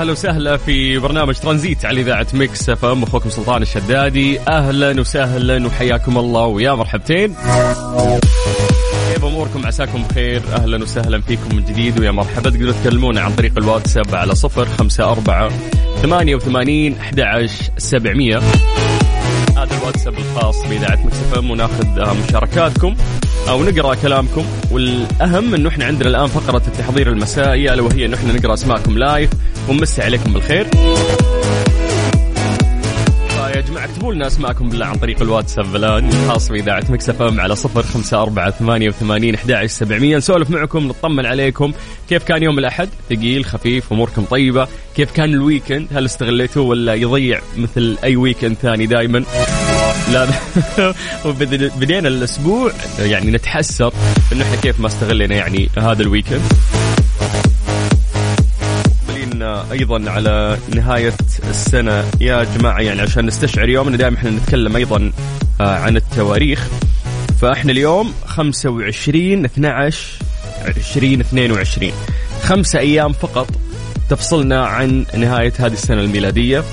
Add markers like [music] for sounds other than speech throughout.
أهلا وسهلا في برنامج ترانزيت على إذاعة Mix FM. أخوكم سلطان الشدادي. أهلا وسهلا وحياكم الله. ويا مرحبتين. كيف أموركم؟ عساكم بخير. أهلا وسهلا فيكم من جديد. ويا مرحبا. تقدروا تكلمونا عن طريق الواتساب على صفر خمسة أربعة ثمانية وثمانين أحد عشر سبعمية. هذا الواتساب الخاص بإذاعة Mix FM. وناخذ مشاركاتكم أو نقرأ كلامكم. والأهم إنه إحنا عندنا الآن فقرة التحضير المسائي ألا وهي إنه إحنا نقرأ أسماءكم live ونمسي عليكم بالخير. فيا جماعة اكتبوا لنا أسماءكم بالله عن طريق الواتساب الان الخاص باذاعه Mix FM على صفر خمسة أربعة ثمانية وثمانين أحد سبعمية. نسولف معكم نطمن عليكم. كيف كان يوم الأحد؟ ثقيل خفيف أموركم طيبة. كيف كان ال weekend؟ هل استغليتوه ولا يضيع مثل أي weekend ثاني دائما [laughs] لا وبد- بدينا الأسبوع يعني نتحسر إنه إحنا كيف ما استغلينا يعني هذا ال weekend. مقبلين أيضا على نهاية السنة. يا جماعة يعني عشان نستشعر يومنا دائما إحنا نتكلم أيضا آه، عن التواريخ. فإحنا اليوم 25 12 2022 خمسة أيام فقط تفصلنا عن نهاية هذه السنة الميلادية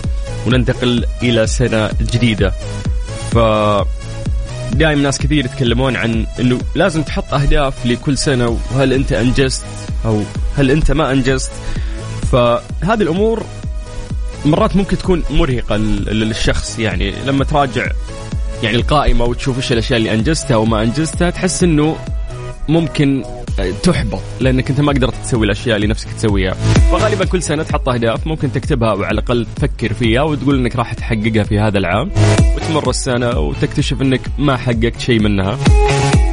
وننتقل إلى سنة جديدة. ف دائما ناس كثير يتكلمون عن إنه لازم تحط أهداف لكل سنة وهل أنت أنجزت أو هل أنت ما أنجزت. فهذه الأمور مرات ممكن تكون مرهقة لل- للشخص. يعني لما تراجع يعني القائمة وتشوف إيش الأشياء اللي أنجزتها وما أنجزتها تحس إنه ممكن تحبط لأنك أنت ما قدرت تسوي الأشياء اللي نفسك تسويها. فغالبا كل سنة تحط أهداف ممكن تكتبها أو على الأقل تفكر فيها وتقول إنك راح تحققها في هذا العام. وتمر السنة وتكتشف إنك ما حققت شيء منها.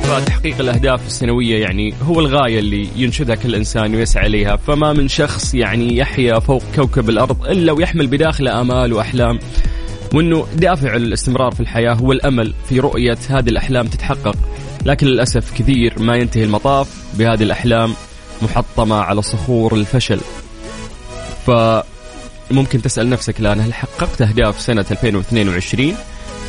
فتحقيق الأهداف السنوية يعني هو الغاية اللي ينشدها كل إنسان ويسعى إليها. فما من شخص يعني يحيا فوق كوكب الأرض إلا ويحمل بداخله آمال وأحلام. وإنه دافع الاستمرار في الحياة هو الأمل في رؤية هذه الأحلام تتحقق. لكن للأسف كثير ما ينتهي المطاف بهذه الأحلام محطمة على صخور الفشل. فممكن تسأل نفسك الآن هل حققت أهداف سنة 2022 هل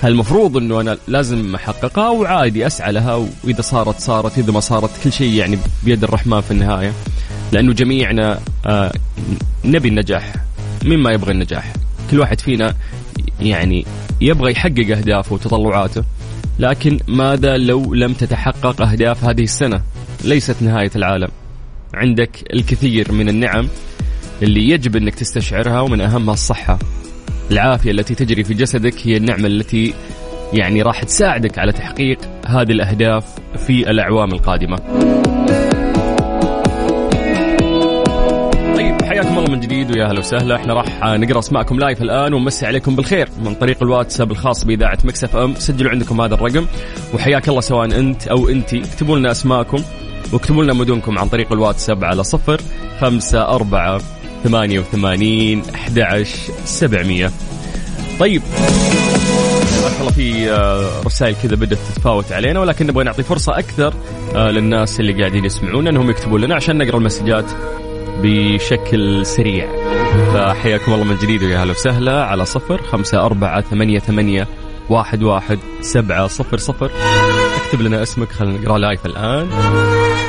المفروض إنه أنا لازم أحققها وعادي أسعى لها وإذا صارت صارت إذا ما صارت كل شيء يعني بيد الرحمن في النهاية. لأنه جميعنا آه نبي النجاح مين ما يبغى النجاح. كل واحد فينا يعني يبغى يحقق أهدافه وتطلعاته لكن ماذا لو لم تتحقق أهداف هذه السنة؟ ليست نهاية العالم. عندك الكثير من النعم اللي يجب إنك تستشعرها ومن أهمها الصحة. العافية التي تجري في جسدك هي النعمة التي يعني راح تساعدك على تحقيق هذه الأهداف في الأعوام القادمة. طيب حياكم الله من جديد ويا أهلا وسهلا. إحنا راح نقرأ أسماءكم live الآن ونمسي عليكم بالخير من طريق الواتساب الخاص بإذاعة Mix FM. سجلوا عندكم هذا الرقم وحياك الله سواء أنت أو انتي اكتبوا لنا أسماءكم واكتبوا لنا مدنكم عن طريق الواتساب على صفر خمسة أربعة ثمانية وثمانين أحد عشر سبعمية. طيب. بارك الله في آه، رسائل كذا بدأت تتفاوت علينا ولكن نبغى نعطي فرصة أكثر آه، للناس اللي قاعدين يسمعونا إنهم يكتبوا لنا عشان نقرأ المسجات بشكل سريع. فحياكم الله من جديد ويا هلا وسهلا. على صفر خمسة أربعة ثمانية ثمانية واحد واحد سبعة صفر صفر. اكتب لنا اسمك خلينا نقرأ لايف الآن.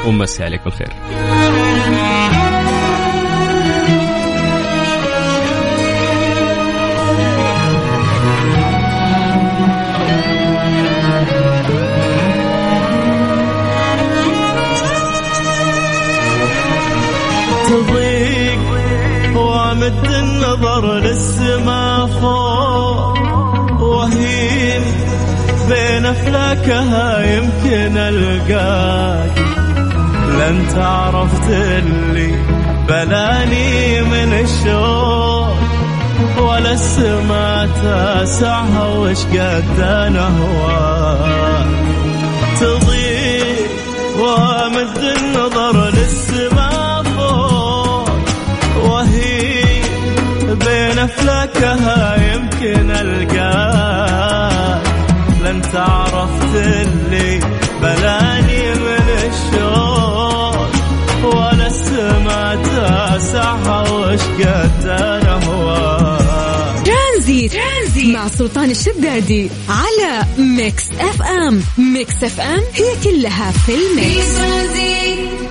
ومسي عليك بالخير. النظر للسما فوق وهين بين أفلاكها يمكن ألقاك. لن تعرفت اللي بلاني من الشوق ولا السما تسعها وش قد أنا هواك أفلاكها يمكن القاك لن تعرف اللي بلاني من الشوق. ولا السما تسعها وش قد أنا هواك ترانزيت. ترانزيت مع سلطان الشدادي على Mix FM. Mix FM هي كلها في في ال mix ترانزيت.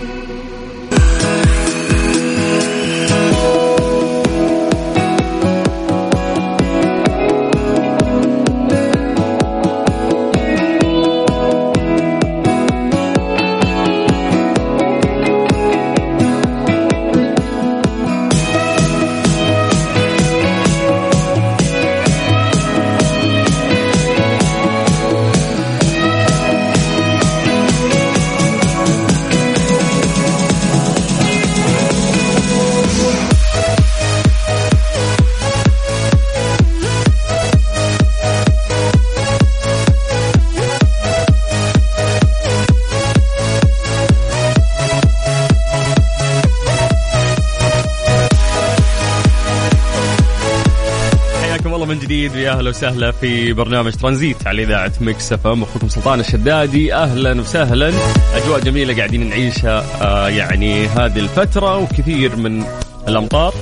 وسهلا في برنامج ترانزيت على إذاعة Mix FM. أخوكم سلطان الشدادي. أهلا وسهلا. أجواء جميلة قاعدين نعيشها آه يعني هذه الفترة وكثير من الأمطار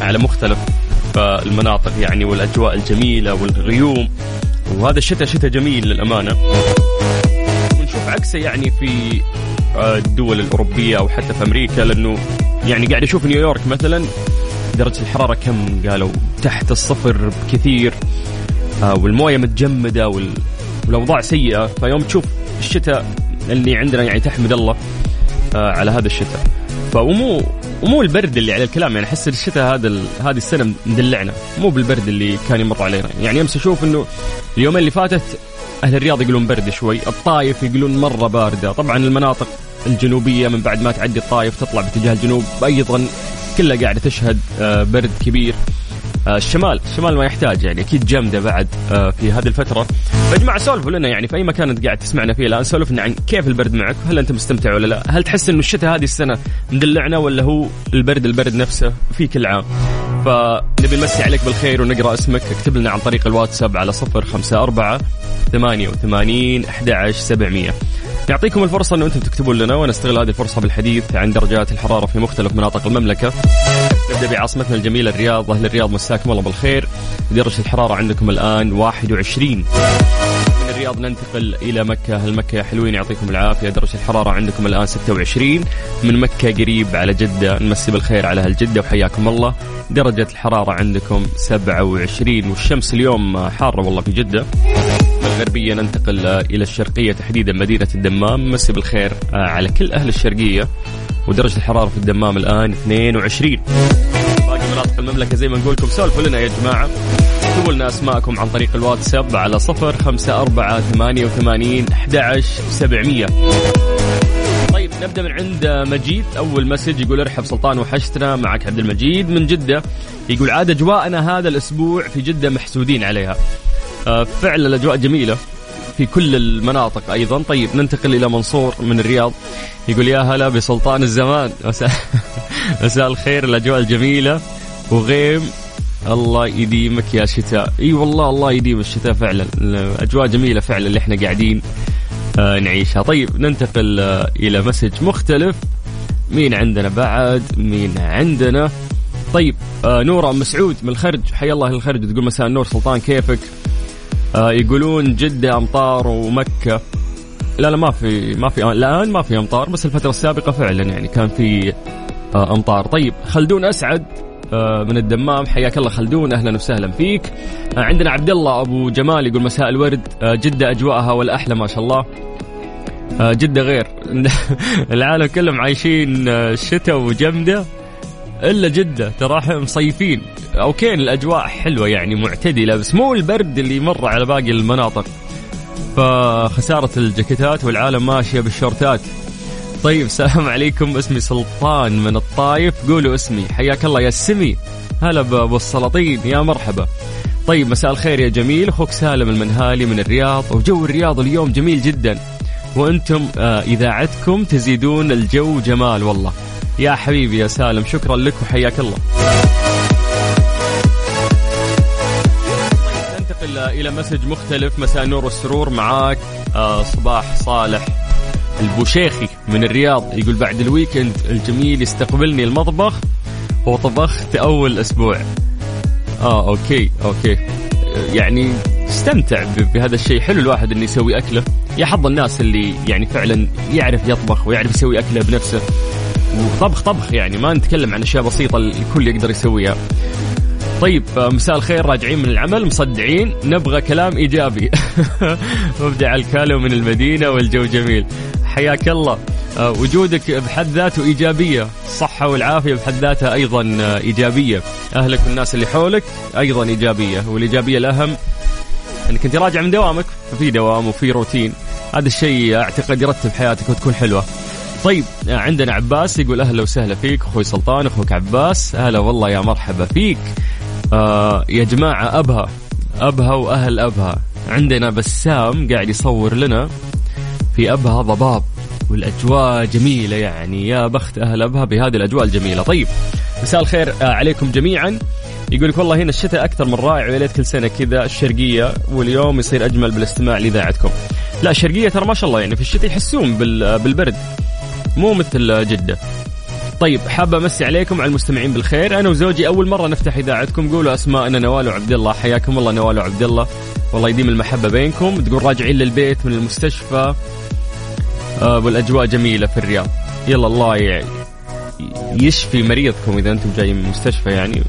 على مختلف آه المناطق يعني والأجواء الجميلة والغيوم. وهذا الشتاء شتاء جميل للأمانة. ونشوف عكسه يعني في آه، الدول الأوروبية أو حتى في أمريكا لأنه يعني قاعد أشوف نيويورك مثلا درجة الحرارة كم؟ قالوا تحت الصفر بكثير. والموية متجمدة وال... والأوضاع سيئة. فيوم تشوف الشتاء اللي عندنا يعني تحمد الله آه، على هذا الشتاء. فمو ومو البرد اللي على الكلام يعني أحس الشتاء هذا هذه السنة مدلعنا. مو بالبرد اللي كان يمر علينا. يعني امس أشوف إنه اليومين اللي فاتت أهل الرياض يقولون برد شوي الطايف يقولون مرة باردة. طبعا المناطق الجنوبية من بعد ما تعدي الطايف تطلع باتجاه الجنوب أيضا كلها قاعدة تشهد آه، برد كبير. آه، الشمال. الشمال ما يحتاج يعني أكيد جامدة بعد آه، في هذه الفترة. فيا جماعة سولفوا لنا يعني في أي مكان أنت قاعد تسمعنا فيه الآن. سولفنا عن كيف البرد معك هل أنت مستمتع ولا لا؟ هل تحس إنه الشتاء هذه السنة مدلعنا ولا هو البرد البرد نفسه في كل عام؟ فنبي نمسي عليك بالخير ونقرأ اسمك. اكتب لنا عن طريق الواتساب على صفر خمسة أربعة ثمانية وثمانين أحد سبعمية. نعطيكم الفرصة أنه أنتم تكتبون لنا ونستغل هذه الفرصة بالحديث عن درجات الحرارة في مختلف مناطق المملكة. نبدأ بعاصمتنا الجميلة الرياض. أهل الرياض مساكم الله بالخير. درجة الحرارة عندكم الآن 21 من الرياض ننتقل إلى مكة. أهل مكة يا حلوين يعطيكم العافية. درجة الحرارة عندكم الآن 26 من مكة قريب على جدة. نمسي بالخير على أهل جدة وحياكم الله. درجة الحرارة عندكم 27 والشمس اليوم حارة والله في من الغربية ننتقل إلى الشرقية تحديدا مدينة الدمام. مسي بالخير على كل أهل الشرقية. ودرجة الحرارة في الدمام الآن 22 باقي مناطق المملكة زي ما نقول لكم سولفوا لنا يا جماعة. اكتبوا لنا أسماءكم عن طريق الواتساب على صفر خمسة أربعة ثمانية وثمانين أحد سبعمية. طيب نبدأ من عند مجيد. أول مسج يقول ارحب سلطان وحشتنا معك عبد المجيد من جدة. يقول عاد أجواءنا هذا الأسبوع في جدة محسودين عليها. آه، فعلا الأجواء جميلة. في كل المناطق أيضا. طيب ننتقل إلى منصور من الرياض. يقول يا هلا بسلطان الزمان. [laughs] مساء مساء الخير الأجواء الجميلة وغيم. الله يديمك يا شتاء. إي والله الله يديم الشتاء فعلا. الأجواء جميلة فعلا اللي إحنا قاعدين آه، نعيشها. طيب ننتقل آه، إلى مسج مختلف. مين عندنا بعد؟ مين عندنا؟ طيب آه نورة أم مسعود من الخرج. حيا الله الخرج. تقول مساء النور سلطان كيفك؟ يقولون جدة أمطار ومكة. لا لا ما في ما في الآن ما في أمطار بس الفترة السابقة فعلا يعني كان في آه أمطار. طيب خلدون أسعد آه من الدمام. حياك الله خلدون أهلا وسهلا فيك. آه عندنا عبد الله أبو جمال يقول مساء الورد. آه جدة أجواءها والأحلى ما شاء الله. آه جدة غير. [laughs] العالم كلهم عايشين آه شتاء وجمدة. إلا جدة ترى مصيفين. أوكي الأجواء حلوة يعني معتدلة بس مو البرد اللي يمر على باقي المناطق. فخسارة الجاكيتات والعالم ماشية بالشورتات. طيب السلام عليكم اسمي سلطان من الطايف. قولوا اسمي. حياك الله يا سمي. هلا بأبو السلاطين. يا مرحبا. طيب مساء الخير يا جميل. أخوك سالم المنهالي من الرياض. وجو الرياض اليوم جميل جدا. وأنتم آه إذاعتكم تزيدون الجو جمال والله. يا حبيبي يا سالم شكرا لك وحياك الله. ننتقل إلى message مختلف مساء النور والسرور معاك. آه صباح صالح البوشيخي من الرياض يقول بعد ال weekend الجميل يستقبلني المطبخ. وطبخت أول أسبوع. آه أوكي أوكي. يعني استمتع بهذا الشيء. حلو الواحد إنه يسوي أكلة. يا حظ الناس اللي يعني فعلا يعرف يطبخ ويعرف يسوي أكلة بنفسه. وطبخ طبخ يعني ما نتكلم عن أشياء بسيطة الكل يقدر يسويها. طيب مساء الخير راجعين من العمل مصدعين نبغى كلام إيجابي. [laughs] مبدع الكالو من المدينة والجو جميل. حياك الله. وجودك بحد ذاته إيجابية الصحة والعافية بحد ذاتها أيضا إيجابية. أهلك والناس اللي حولك أيضا إيجابية والإيجابية الأهم أنك أنت راجع من دوامك. ففي دوام وفي روتين. هذا الشيء أعتقد يرتب حياتك وتكون حلوة. طيب عندنا عباس يقول أهلا وسهلا فيك أخوي سلطان أخوك عباس. هلا والله يا مرحبا فيك. آه يا جماعة أبها أبها وأهل أبها. عندنا بسام قاعد يصور لنا في أبها ضباب والأجواء جميلة يعني. يا بخت أهل أبها بهذه الأجواء الجميلة. طيب مساء الخير عليكم جميعا. يقول لك والله هنا الشتاء أكثر من رائع ويا كل سنة كذا الشرقية واليوم يصير أجمل بالاستماع لإذاعتكم لا الشرقية ترى ما شاء الله يعني في الشتاء يحسون بالبرد. مو مثل جدة. طيب حابة أمسي عليكم على المستمعين بالخير. أنا وزوجي أول مرة نفتح إذاعتكم. قولوا أسماءنا نوال وعبد الله. حياكم الله نوال وعبد الله. والله يديم المحبة بينكم. تقول راجعين للبيت من المستشفى. آه والأجواء جميلة في الرياض. يلا الله يعني يشفي مريضكم إذا أنتم جايين من المستشفى يعني.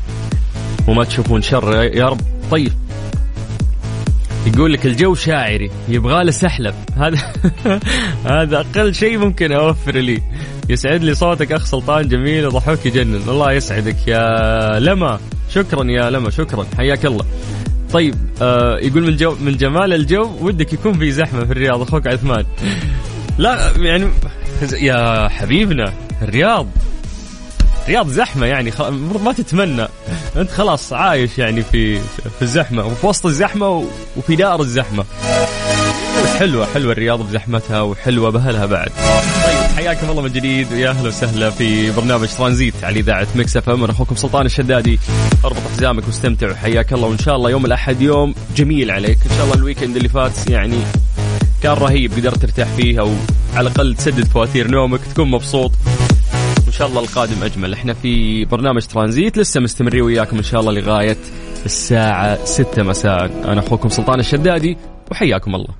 وما تشوفون شر يا رب. طيب يقول لك الجو شاعري يبغى له سحلب. هذا [laughs] هذا أقل شيء ممكن أوفر لي. يسعد لي صوتك أخ سلطان جميل وضحوك يجنن. الله يسعدك يا لما. شكرا يا لما شكرا. حياك الله. طيب آه يقول من جو من جمال الجو ودك يكون في زحمة في الرياض. أخوك عثمان. لا يعني يا حبيبنا الرياض. رياض زحمة يعني المفروض ما تتمنى. أنت خلاص عايش يعني في في الزحمة وفي وسط الزحمة وفي دار الزحمة. بس حلوة حلوة الرياض بزحمتها وحلوة بأهلها بعد. طيب حياكم الله من جديد ويا أهلا وسهلا في برنامج ترانزيت على إذاعة Mix FM. أنا أخوكم سلطان الشدادي. أربط حزامك واستمتع. وحياك الله وإن شاء الله يوم الأحد يوم جميل عليك. إن شاء الله ال weekend اللي فات يعني كان رهيب قدرت ترتاح فيه أو على الأقل تسدد فواتير نومك تكون مبسوط. ان شاء الله القادم أجمل. إحنا في برنامج ترانزيت لسه مستمرين وياكم إن شاء الله لغاية الساعة 6 مساء. أنا أخوكم سلطان الشدادي وحياكم الله.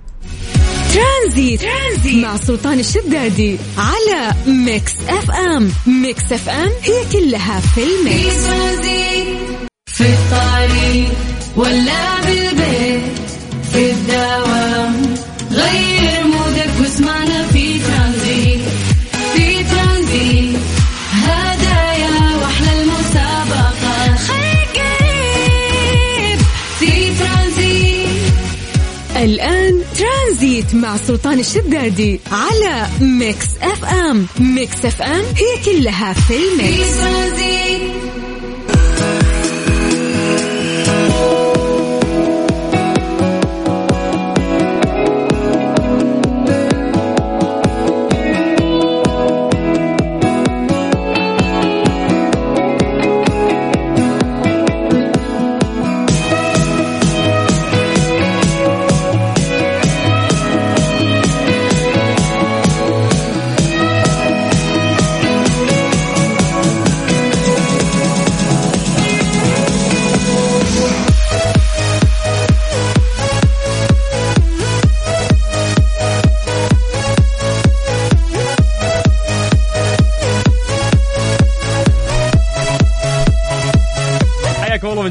ترانزيت, ترانزيت مع سلطان الشدادي على Mix FM. Mix FM هي كلها في ال mix. في الطريق ولا بالبيت. الآن ترانزيت مع سلطان الشدادي على Mix FM. Mix FM هي كلها في في ال mix ترانزيت.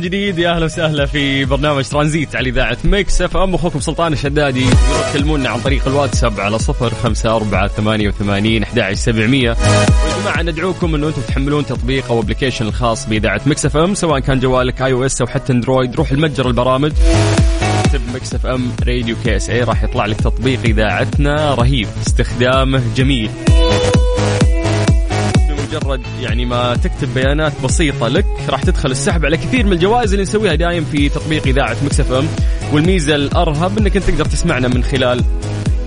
جديد. يا أهلا وسهلا في برنامج ترانزيت على إذاعة Mix FM. أخوكم سلطان الشدادي تكلمونا عن طريق الواتساب على صفر خمسة أربعة ثمانية وثمانين أحد سبعمية. ويا جماعة ندعوكم إنه أنتم تحملون تطبيق أو application الخاص بإذاعة Mix FM سواء كان جوالك iOS أو حتى أندرويد. روح المتجر البرامج. اكتب Mix FM Radio KSA راح يطلع لك تطبيق إذاعتنا رهيب. استخدامه جميل. بمجرد يعني ما تكتب بيانات بسيطة لك راح تدخل السحب على كثير من الجوائز اللي نسويها دايم في تطبيق إذاعة Mix FM. والميزة الأرهب أنك أنت تقدر تسمعنا من خلال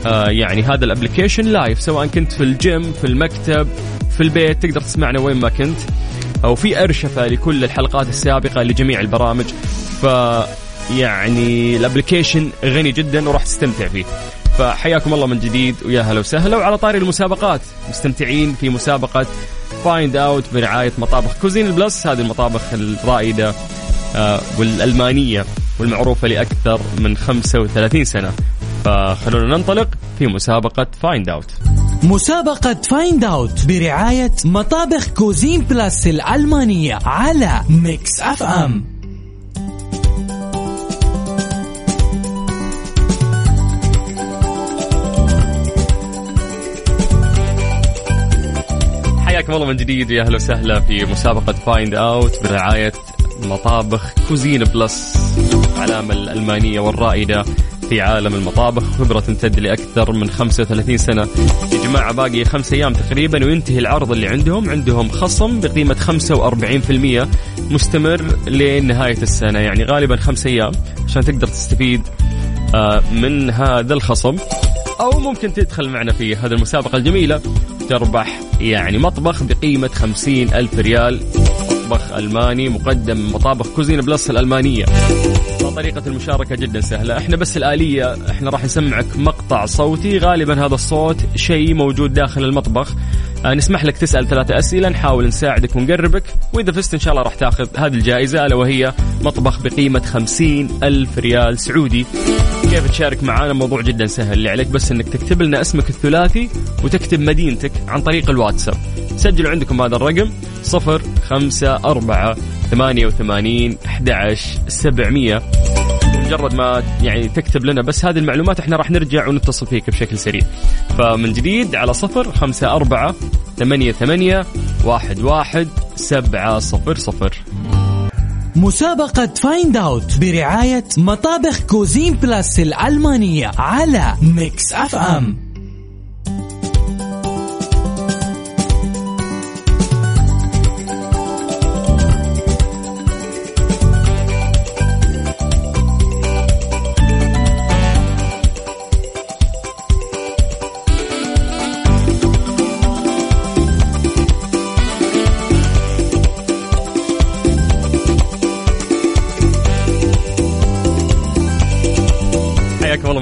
آه يعني هذا ال application live سواء كنت في الجيم في المكتب في البيت تقدر تسمعنا وين ما كنت. أو في أرشفة لكل الحلقات السابقة لجميع البرامج. ف يعني ال application غني جدا وراح تستمتع فيه. فحياكم الله من جديد ويا هلا وسهلا وعلى طاري المسابقات. مستمتعين في مسابقة Find Out برعاية مطابخ Cuisine Plus هذه المطابخ الرائدة آه، والألمانية والمعروفة لأكثر من 35 سنة. فخلونا ننطلق في مسابقة Find Out مسابقة Find Out برعاية مطابخ Cuisine Plus الألمانية على Mix FM حياكم الله من جديد يا أهلا وسهلا في مسابقة Find Out برعاية مطابخ Cuisine Plus العلامة الألمانية والرائدة في عالم المطابخ خبرة تمتد لأكثر من 35 سنة. يا جماعة باقي خمس أيام تقريبا وينتهي العرض اللي عندهم. عندهم خصم بقيمة 45% مستمر لنهاية السنة. يعني غالبا خمس أيام عشان تقدر تستفيد آه، من هذا الخصم. أو ممكن تدخل معنا في هذه المسابقة الجميلة تربح يعني مطبخ بقيمة خمسين ألف ريال مطبخ ألماني مقدم مطابخ Cuisine Plus الألمانية. طريقة المشاركة جدا سهلة. إحنا بس الآلية إحنا راح نسمعك مقطع صوتي غالبا هذا الصوت شيء موجود داخل المطبخ. نسمح لك تسأل ثلاثة أسئلة نحاول نساعدك ونقربك وإذا فزت إن شاء الله راح تاخذ هذه الجائزة ألا وهي مطبخ بقيمة خمسين ألف ريال سعودي. كيف تشارك معنا موضوع جدا سهل اللي عليك بس إنك تكتب لنا اسمك الثلاثي وتكتب مدينتك عن طريق الواتساب. سجلوا عندكم هذا الرقم صفر خمسة أربعة ثمانية وثمانين أحد سبعمية. مجرد ما يعني تكتب لنا بس هذه المعلومات إحنا راح نرجع ونتصل فيك بشكل سريع. فمن جديد على صفر خمسة أربعة ثمانية ثمانية واحد واحد سبعة صفر صفر. مسابقة Find Out برعاية مطابخ Cuisine Plus الألمانية على Mix FM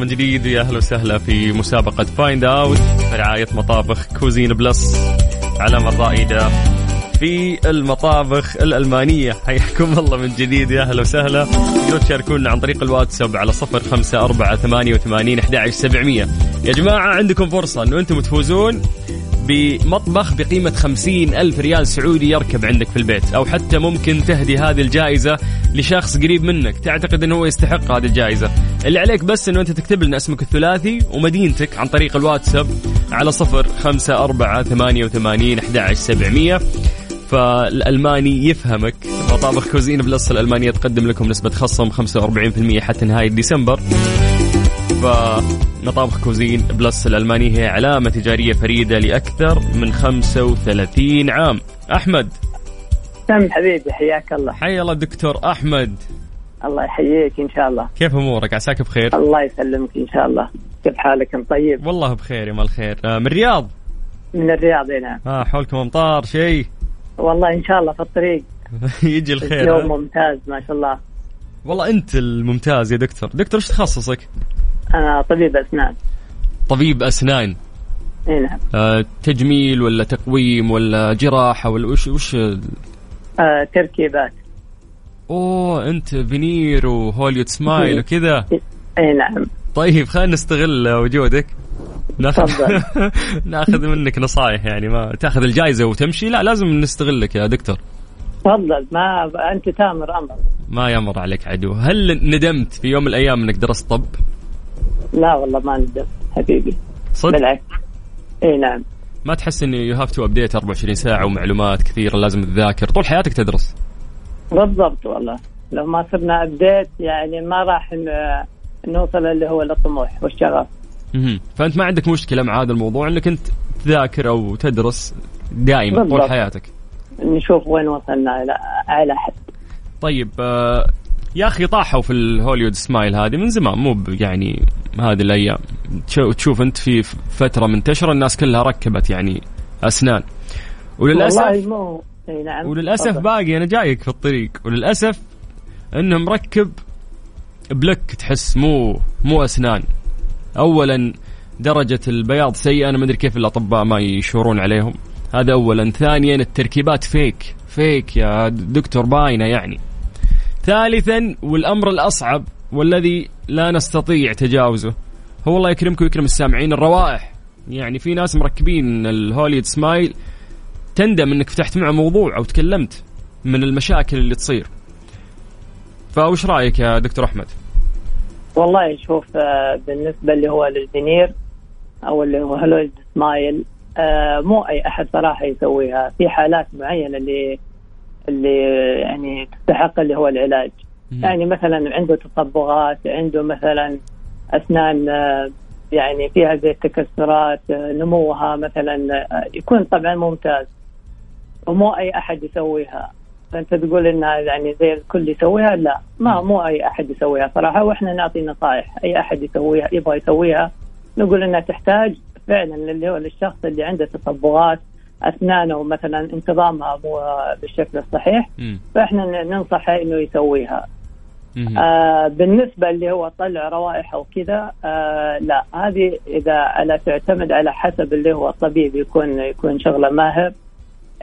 من جديد. يا أهلا وسهلا في مسابقة Find Out برعاية مطابخ Cuisine Plus علامة الرائدة في المطابخ الألمانية. حياكم الله من جديد. يا أهلا وسهلا. تقدروا تشاركونا عن طريق الواتساب على صفر خمسة أربعة ثمانية وثمانين أحد سبعمية. يا جماعة عندكم فرصة أنه أنتم تفوزون بمطبخ بقيمة خمسين ألف ريال سعودي يركب عندك في البيت. أو حتى ممكن تهدي هذه الجائزة لشخص قريب منك. تعتقد أنه هو يستحق هذه الجائزة. اللي عليك بس أنه أنت تكتب لنا اسمك الثلاثي ومدينتك عن طريق الواتساب على صفر خمسة أربعة ثمانية وثمانين أحد سبعمية. فالألماني يفهمك. مطابخ Cuisine Plus الألمانية تقدم لكم نسبة خصم 45% حتى نهاية ديسمبر. فمطابخ Cuisine Plus الألماني هي علامة تجارية فريدة لأكثر من 35 عام. أحمد. سم حبيبي حياك الله. حيا الله دكتور أحمد. الله يحييك إن شاء الله. كيف أمورك؟ عساك بخير؟ الله يسلمك إن شاء الله. كيف حالك؟ أنت طيب؟ والله بخير يا مال الخير. آه، من الرياض؟ من الرياض هنا آه حولكم أمطار شيء؟ والله إن شاء الله في الطريق. [laughs] يجي الخير يوم؟ ممتاز ما شاء الله. والله أنت الممتاز يا دكتور. دكتور إيش تخصصك؟ أنا طبيب أسنان. طبيب أسنان. إي نعم. آه، تجميل ولا تقويم ولا جراحة ولا وش وش آه تركيبات. أوه أنت veneer و Hollywood smile وكذا. إي نعم. طيب خلينا نستغل وجودك. ناخذ. [laughs] ناخذ منك نصائح يعني ما تأخذ الجائزة وتمشي؟ لا لازم نستغلك يا دكتور. تفضل. ما أنت تامر أمر. ما يمر عليك عدو. هل ندمت في يوم من الأيام إنك درست طب؟ لا والله ما ندم حبيبي صدق؟ بالعكس. إي نعم. ما تحس انه you have to update 24 ساعة ومعلومات كثيرة لازم تذاكر طول حياتك تدرس؟ بالضبط والله. لو ما صرنا update يعني ما راح نوصل اللي هو الطموح والشغف. مهم. فأنت ما عندك مشكلة مع هذا الموضوع إنك أنت تذاكر أو تدرس دائما طول. حياتك. نشوف وين وصلنا على على حد. طيب آه، يا أخي طاحوا في الهوليود سمايل هذه من زمان مو يعني هذه الأيام. تشو- تشوف أنت في فترة منتشرة الناس كلها ركبت يعني أسنان. وللاسف والله مو نعم. وللأسف تفضل. باقي أنا جايك في الطريق. وللأسف إنه مركب بلك تحس مو مو أسنان. اولا درجة البياض سيئة أنا ما أدري كيف الأطباء ما يشورون عليهم. هذا اولا. ثانيا التركيبات فيك فيك يا دكتور باينة يعني. ثالثا والأمر الأصعب والذي لا نستطيع تجاوزه. هو الله يكرمكم ويكرم السامعين الروائح. يعني في ناس مركبين ال Hollywood smile تندم إنك فتحت معه موضوع أو تكلمت من المشاكل اللي تصير. فاوش رأيك يا دكتور أحمد؟ والله شوف آه، بالنسبة اللي هو للفينير أو اللي هو Hollywood smile آه، مو أي أحد صراحة يسويها. في حالات معينة اللي اللي يعني تستحق اللي هو العلاج. يعني مثلا عنده تصبغات عنده مثلا أسنان آه، يعني فيها زي التكسرات آه، نموها مثلا آه، يكون طبعا ممتاز. ومو أي أحد يسويها. فأنت تقول إنها يعني زي الكل يسويها؟ لا. ما مو أي أحد يسويها صراحة. وإحنا نعطي نصائح. أي أحد يسويها يبغى يسويها نقول إنها تحتاج فعلا اللي هو للشخص اللي عنده تصبغات اسنانه مثلا انتظامها مو بالشكل الصحيح مم. فإحنا ننصحه إنه يسويها. آه بالنسبة اللي هو طلع روائح أو كذا آه لا هذه إذا على تعتمد على حسب اللي هو الطبيب يكون يكون شغله ماهر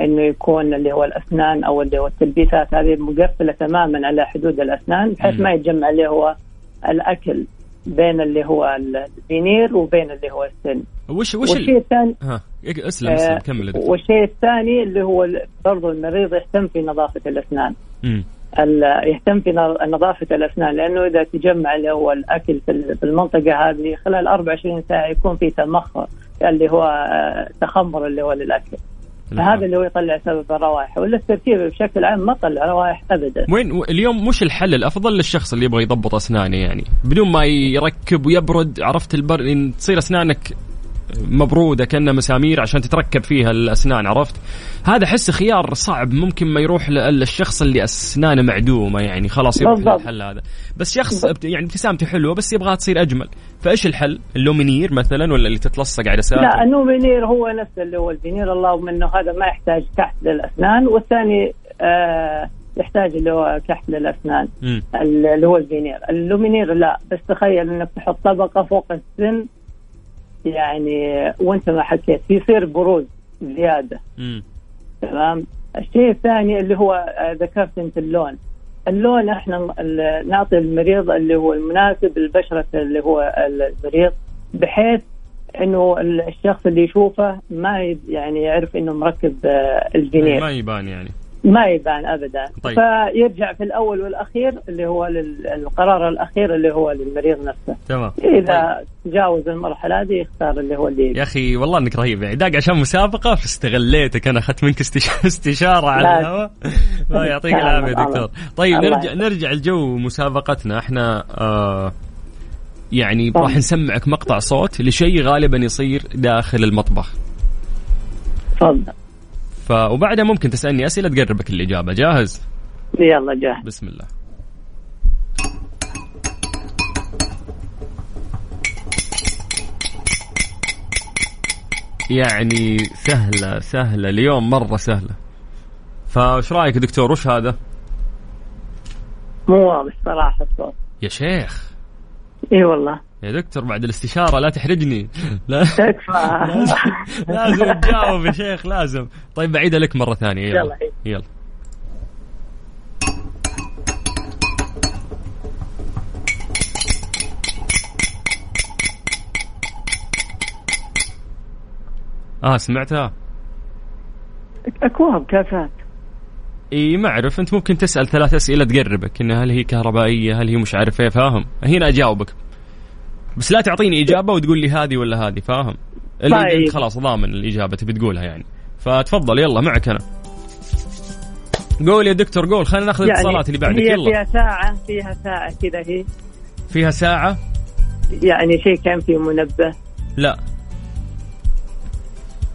إنه يكون اللي هو الأسنان أو اللي هو التلبيسات هذه مقفلة تماما على حدود الأسنان بحيث. ما يتجمع اللي هو الأكل بين اللي هو الفينير وبين اللي هو السن. وش وش والشيء ال... الثاني ها اسلم اسلم كمل. يا دكتور والشيء الثاني اللي هو برضو المريض يهتم في نظافة الأسنان. مم. ال- يهتم في نظ- نظافة الأسنان لأنه إذا تجمع اللي هو الأكل في ال- في المنطقة هذه خلال 24 ساعة يكون في تمخر اللي هو آه، تخمر اللي هو للأكل. فهذا اللي هو يطلع سبب الروائح ولا التركيب بشكل عام ما طلع روائح ابدا. وين اليوم وش الحل الأفضل للشخص اللي يبغى يضبط أسنانه يعني بدون ما يركب ويبرد عرفت البر إن تصير أسنانك مبرودة كانها مسامير عشان تتركب فيها الأسنان عرفت؟ هذا حس خيار صعب ممكن ما يروح للشخص اللي أسنانه معدومة يعني خلاص يروح بالضبط. للحل هذا. بس شخص يعني ابتسامته حلوة بس يبغاها تصير أجمل. فإيش الحل؟ ال lumineer مثلا ولا اللي تتلصق على ساعه لا انه فينير هو نفس اللي هو الفينير. اللهم إنه هذا ما يحتاج كحت للأسنان والثاني آه يحتاج اللي هو كحت للأسنان. اللي هو ال veneer. ال lumineer لا بس تخيل إنك تحط طبقة فوق السن يعني وانت ما حكيت يصير بروز زيادة. تمام؟ الشيء الثاني اللي هو آه، ذكرت أنت اللون. اللون إحنا نعطي المريض اللي هو المناسب لبشره اللي هو المريض بحيث إنه ال- الشخص اللي يشوفه ما يعني يعرف إنه مركب آه، الفينير ما يبان يعني. ما يبان ابدا. طيب. فيرجع في الأول والأخير اللي هو القرار الأخير اللي هو للمريض نفسه. تمام. إذا تجاوز المرحلة هذه يختار اللي هو اللي يا أخي والله إنك رهيب يعني. داق عشان مسابقة فاستغليتك أنا أخذت منك استش- [laughs] استشارة على. الهواء. [laughs] الله يعطيك العافية. دكتور. طيب الله نرجع. نرجع لجو مسابقتنا. إحنا آه يعني طبعا. راح نسمعك مقطع صوت لشيء غالبا يصير داخل المطبخ. تفضل. ف وبعدها ممكن تسألني أسئلة تقربك الإجابة. جاهز؟ يلا جاهز. بسم الله. يعني سهلة سهلة. اليوم مرة سهلة. فايش رأيك دكتور؟ وش هذا؟ مو واضح صراحة الصوت. يا شيخ. اي والله. يا دكتور بعد الاستشارة لا تحرجني. لا. تكفى. [laughs] لازم, تجاوب يا شيخ لازم. طيب بعيدها لك مرة ثانية يلا. يلا. يلا. آه سمعتها. أكواب كاسات إي ما أعرف. أنت ممكن تسأل ثلاث أسئلة تقربك إن هل هي كهربائية هل هي مش عارف إيه فاهم. هنا أجاوبك. بس لا تعطيني إجابة وتقول لي هذه ولا هذه فاهم؟ اللي طيب. انت خلاص ضامن الإجابة تبي تقولها يعني. فتفضل يلا معك أنا. قول يا دكتور قول خلينا ناخذ الاتصالات اللي بعدك يلا. فيها ساعة فيها ساعة كذا هي. فيها ساعة؟ يعني شيء كان فيه منبه. لا.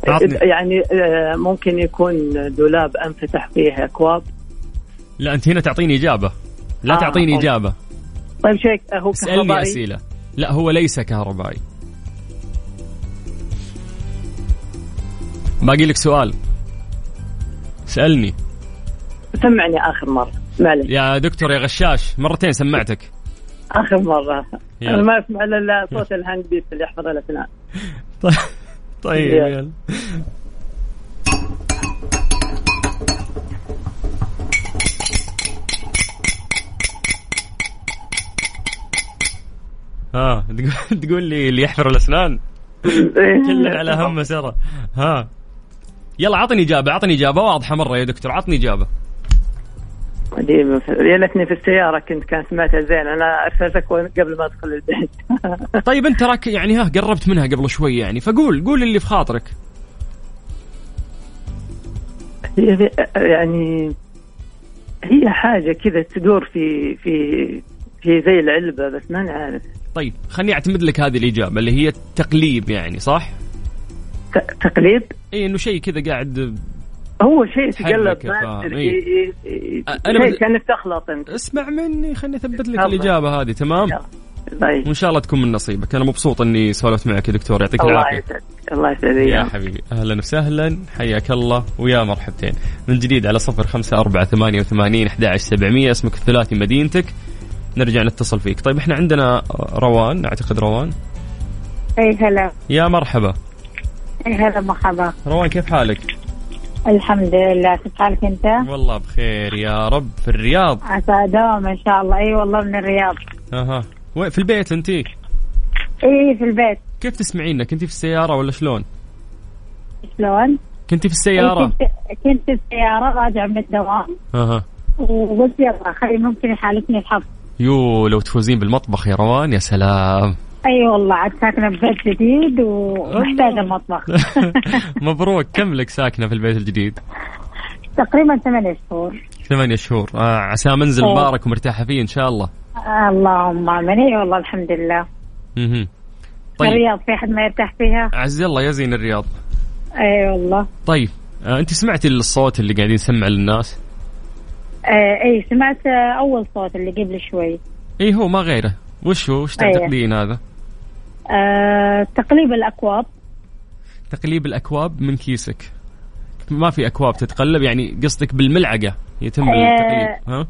أعطني. يعني آه، ممكن يكون دولاب أنفتح فيه أكواب. لا أنت هنا تعطيني إجابة. لا آه، تعطيني. إجابة. طيب شيء هو اسألني كهربائي. أسئلة. لا هو ليس كهربائي. باقي لك سؤال. اسالني سمعني آخر مرة. معلش. يا دكتور يا غشاش مرتين سمعتك. آخر مرة. يلا. أنا ما أسمع إلا صوت الهاند بيت اللي يحفظ الأسنان. [laughs] طيب طيب يلا. ها تقول [laughs] تقول لي اللي يحفر الأسنان. كله على هم سرى ها. يلا عطني إجابة عطني إجابة. واضحة مرة يا دكتور عطني إجابة. عجيب. يا ليتني في السيارة كنت كان سمعتها زين. أنا أرسلتك قبل ما أدخل البيت. [laughs] طيب أنت راك يعني ها قربت منها قبل شوي يعني. فقول قول اللي في خاطرك. هي يعني هي حاجة كذا تدور في في في زي العلبة بس ما نعرف طيب خليني أعتمد لك هذه الإجابة اللي هي تقليب يعني صح؟ ت- تقليد اي إنه شيء كذا قاعد هو شيء تقلب فاهم، أدري، إيه. إيه- إيه- أ- أنا شيء بد- كأنك تخلط أنت. اسمع مني خليني أثبت لك. الإجابة هذه تمام؟ طيب. وإن شاء الله تكون من نصيبك. أنا مبسوط إني سولفت معك يا دكتور يعطيك الله العافية. يسعدك الله يسعدك. يا يا حبيبي أهلا وسهلا حياك الله ويا مرحبتين. من جديد على صفر خمسة أربعة ثمانية وثمانين أحد سبعمية اسمك الثلاثي مدينتك. نرجع نتصل فيك. طيب إحنا عندنا روان أعتقد روان. أي هلا. يا مرحبا. أي هلا مرحبا. روان كيف حالك؟ الحمد لله. كيف حالك أنت؟ والله بخير يا رب. في الرياض. عسى دوام إن شاء الله. أي والله من الرياض. أها. وين؟ في البيت أنت؟ أي في البيت. كيف تسمعيننا كنتي في السيارة ولا شلون؟ شلون؟ كنتي في السيارة؟ كنت كنت في السيارة راجع من الدوام. أها. وقلت يلا خلي ممكن يحالفني الحظ. يو لو تفوزين بالمطبخ يا روان يا سلام. أي والله عاد ساكنة ببيت جديد ومحتاجة المطبخ [laughs] مبروك كم لك ساكنة في البيت الجديد؟ تقريبا ثمانية شهور. ثمانية شهور. آه عسى منزل أوه. مبارك ومرتاحة فيه إن شاء الله. اللهم آمين. أي والله الحمد لله. مهم. طيب. الرياض في أحد ما يرتاح فيها؟ عز الله يزين الرياض. أي والله. طيب آه أنت سمعتي الصوت اللي قاعدين نسمع للناس؟ آه اي سمعت أول صوت اللي قبل شوي. إيه هو ما غيره. وش هو وش أيوة. تعتقدين هذا؟ آه تقليب الأكواب. تقليب الأكواب من كيسك. ما في أكواب تتقلب يعني قصدك بالملعقة يتم آه. التقليب ها؟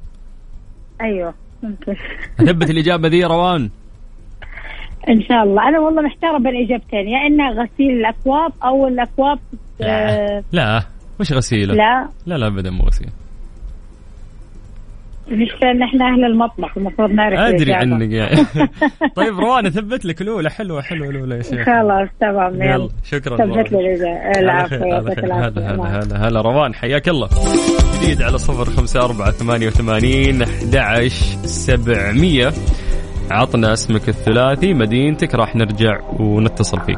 أيوه ممكن. أثبت الإجابة ذي روان؟ [laughs] إن شاء الله. أنا والله محتارة بين إجابتين يا إنها غسيل الأكواب أو الأكواب آه لا. وش غسيلة؟ لا. لا لا أبدا مو غسيل. المشكلة إن إحنا أهل المطبخ المفروض نعرف أدري. عنك يعني [laughs] طيب روان اثبت لك الأولى. حلوة حلوة الأولى يا شيخ. خلاص تمام يلا يلا. شكرا ثبت لي. العافية. هلا نعم. هلا هلا. هلا روان حياك الله. جديد على صفر خمسة أربعة ثمانية وثمانين أحد سبعمية. عطنا اسمك الثلاثي مدينتك راح نرجع ونتصل فيك.